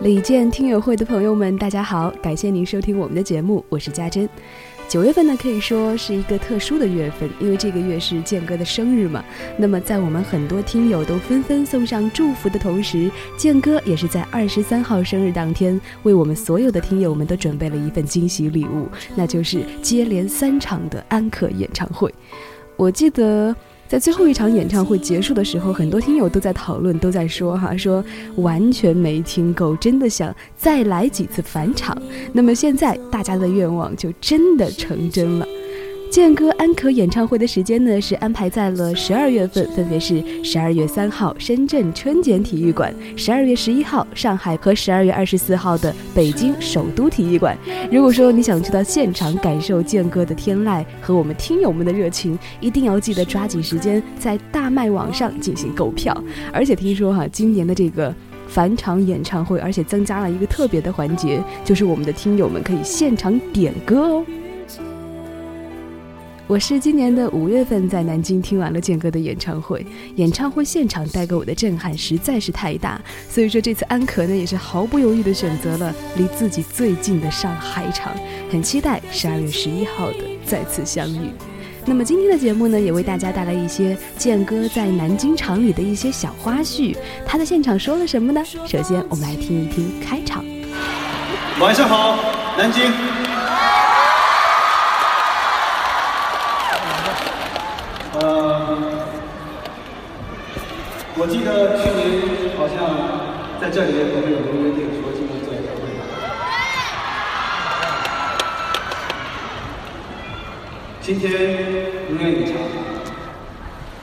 李健听友会的朋友们，大家好，感谢您收听我们的节目，我是家珍。九月份呢，可以说是一个特殊的月份，因为这个月是健哥的生日嘛。那么，在我们很多听友都纷纷送上祝福的同时，健哥也是在二十三号生日当天，为我们所有的听友们都准备了一份惊喜礼物，那就是接连三场的安可演唱会。我记得。在最后一场演唱会结束的时候，很多听友都在讨论，都在说哈，说完全没听够，真的想再来几次返场。那么现在大家的愿望就真的成真了。健哥安可演唱会的时间呢，是安排在了十二月份，分别是十二月三号深圳春茧体育馆，十二月十一号上海和十二月二十四号的北京首都体育馆。如果说你想去到现场感受健哥的天籁和我们听友们的热情，一定要记得抓紧时间在大麦网上进行购票。而且听说哈，今年的这个返场演唱会，而且增加了一个特别的环节，就是我们的听友们可以现场点歌哦。我是今年的五月份在南京听完了健哥的演唱会，演唱会现场带给我的震撼实在是太大，所以说这次安可呢也是毫不犹豫的选择了离自己最近的上海场，很期待十二月十一号的再次相遇。那么今天的节目呢，也为大家带来一些健哥在南京场里的一些小花絮，他在现场说了什么呢？首先我们来听一听开场。晚上好，南京。呃我记得去年好像在这里我们有个约定，说今年做演唱会。今天如愿以偿，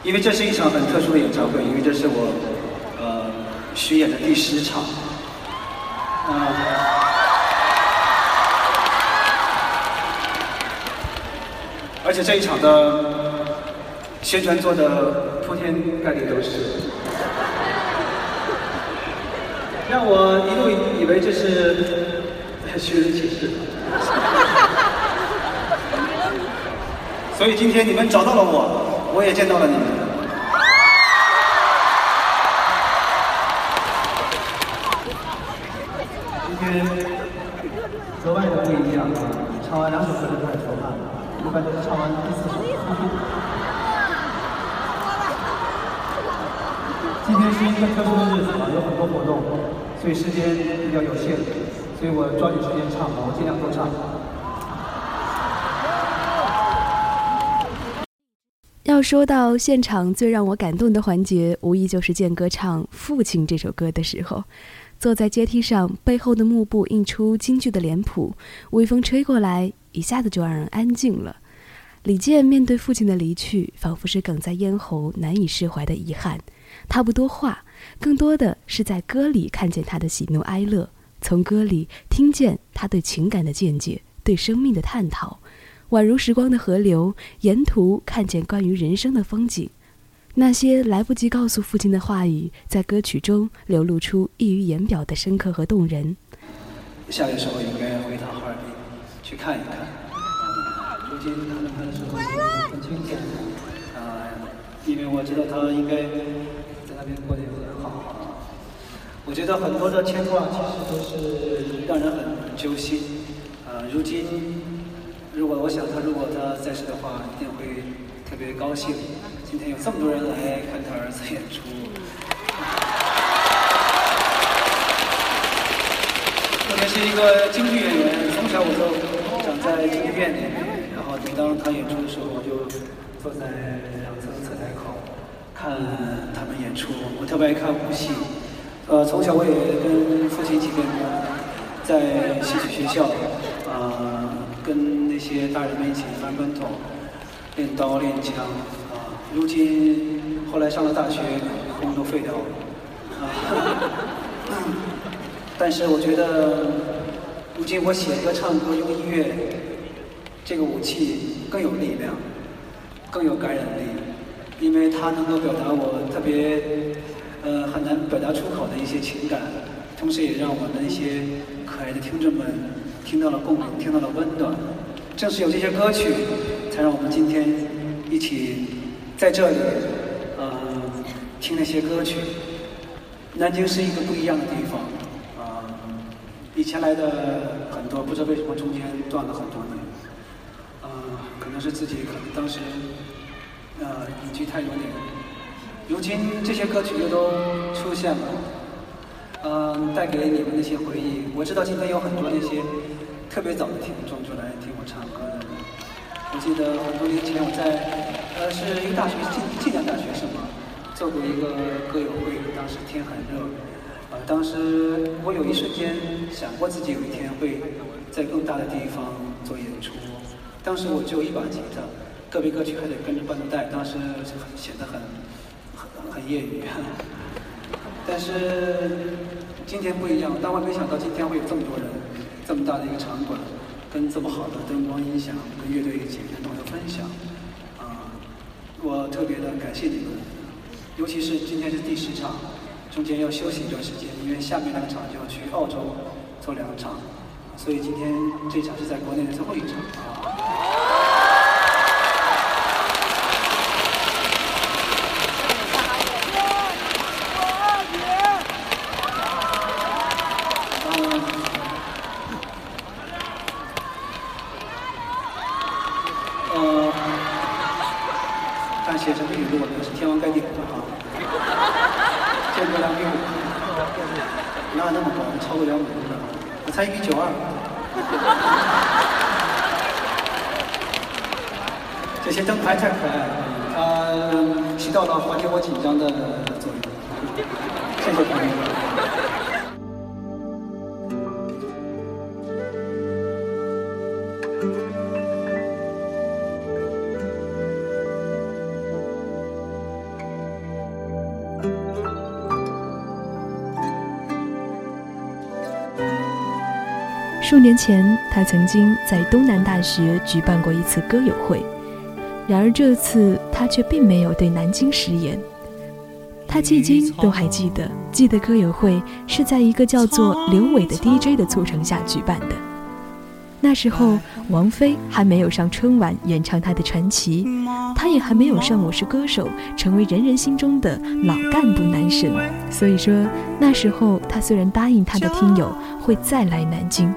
因为这是一场很特殊的演唱会，因为这是我呃巡演的第十场。啊，而且这一场的宣传做的铺天盖地都是。让我一度以为这是寻人启事，所以今天你们找到了我，我也见到了你们。今天格外的不一样啊！唱完两首歌就开始说话了，一般都是唱完第四首。今天是一个特殊的日子嘛，有很多活动。所以时间比较有限，所以我抓紧时间唱吧，我尽量多唱。要说到现场最让我感动的环节，无疑就是健哥唱《父亲》这首歌的时候，坐在阶梯上，背后的幕布映出京剧的脸谱，微风吹过来，一下子就让人安静了。李健面对父亲的离去，仿佛是哽在咽喉、难以释怀的遗憾。他不多话。更多的是在歌里看见他的喜怒哀乐，从歌里听见他对情感的见解，对生命的探讨，宛如时光的河流，沿途看见关于人生的风景。那些来不及告诉父亲的话语，在歌曲中流露出溢于言表的深刻和动人。下个时候应该回趟哈尔滨去看一看。如今他们拍的时候很啊，因为我知道他应该在那边过得也很好。我觉得很多的牵挂其实都是让人很揪心。呃，如今如果我想他如果他在世的话，一定会特别高兴。今天有这么多人来看他儿子演出，特别是一个京剧演员，从小我就长在京剧院里面，然后每当他演出的时候，我就坐在两侧看他们演出。我特别爱看武戏。呃，从小我也跟父亲一起练功，在戏曲学校，啊，跟那些大人们一起翻跟头，练刀练枪，啊，如今后来上了大学，功都废掉了，啊，但是我觉得，如今我写歌、唱歌、用音乐，这个武器更有力量，更有感染力，因为它能够表达我特别。呃，很难表达出口的一些情感，同时也让我们一些可爱的听众们听到了共鸣，听到了温暖。正是有这些歌曲，才让我们今天一起在这里，呃，听那些歌曲。南京是一个不一样的地方，啊，以前来的很多，不知道为什么中间断了很多年，啊，可能是自己可能当时，呃，隐居太多年，如今这些歌曲又都出现了，嗯，带给你们那些回忆。我知道今天有很多那些特别早的听众就来听我唱歌的人。我记得很多年前我在，呃，是一个大学晋晋江大学是吗？做过一个歌友会，当时天很热，呃，当时我有一瞬间想过自己有一天会在更大的地方做演出。当时我只有一把吉他，个别歌曲还得跟着伴奏带，当时显得很很很业余。但是今天不一样，但我没想到今天会有这么多人，这么大的一个场馆，跟这么好的灯光音响，跟乐队一起跟朋友分享，啊，我特别的感谢你们。尤其是今天是第十场，中间要休息一段时间，因为下面两场就要去澳洲做两场，所以今天这场是在国内的最后一场。写成语录，那是天王盖地虎的啊。见过两米五，哪有那么高？超过两米的，我才一米九二，这些灯牌太可爱了，它起到了缓解我紧张的作用。谢谢朋友。数年前，他曾经在东南大学举办过一次歌友会，然而这次他却并没有对南京食言。他迄今都还记得，记得歌友会是在一个叫做刘伟的 DJ 的促成下举办的。那时候，王菲还没有上春晚演唱她的传奇，他也还没有上《我是歌手》成为人人心中的老干部男神。所以说，那时候他虽然答应他的听友会再来南京。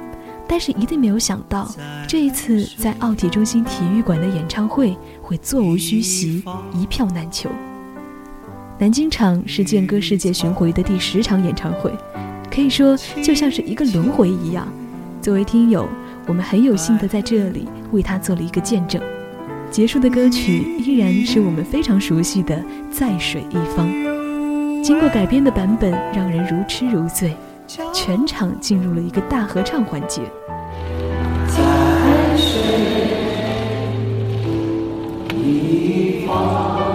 但是一定没有想到，这一次在奥体中心体育馆的演唱会会座无虚席，一票难求。南京场是健歌世界巡回的第十场演唱会，可以说就像是一个轮回一样。作为听友，我们很有幸的在这里为他做了一个见证。结束的歌曲依然是我们非常熟悉的《在水一方》，经过改编的版本让人如痴如醉。全场进入了一个大合唱环节。在水一方。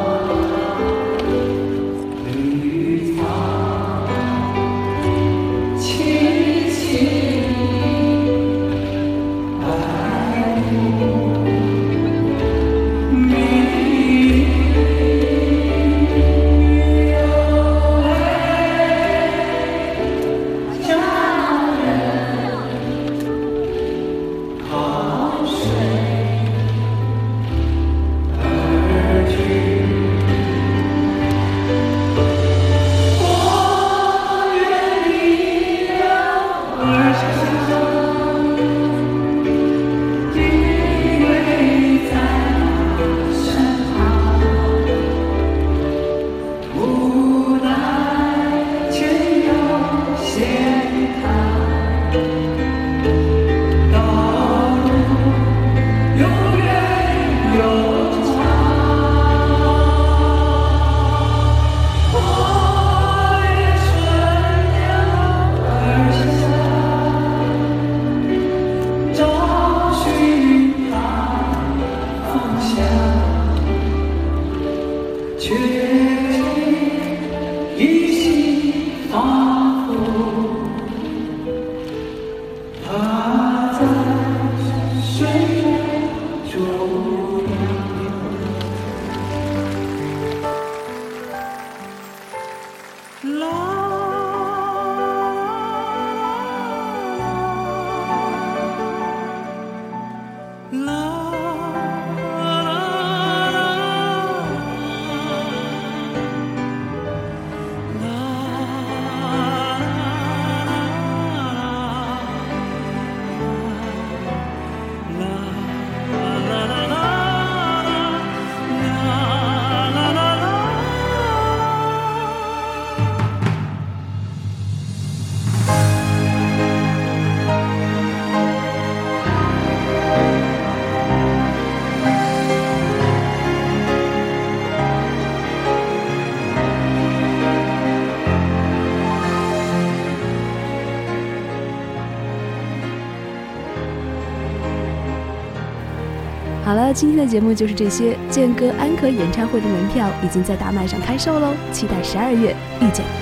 今天的节目就是这些。健哥安可演唱会的门票已经在大麦上开售喽，期待十二月遇见。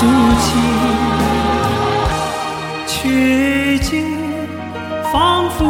足迹却见仿佛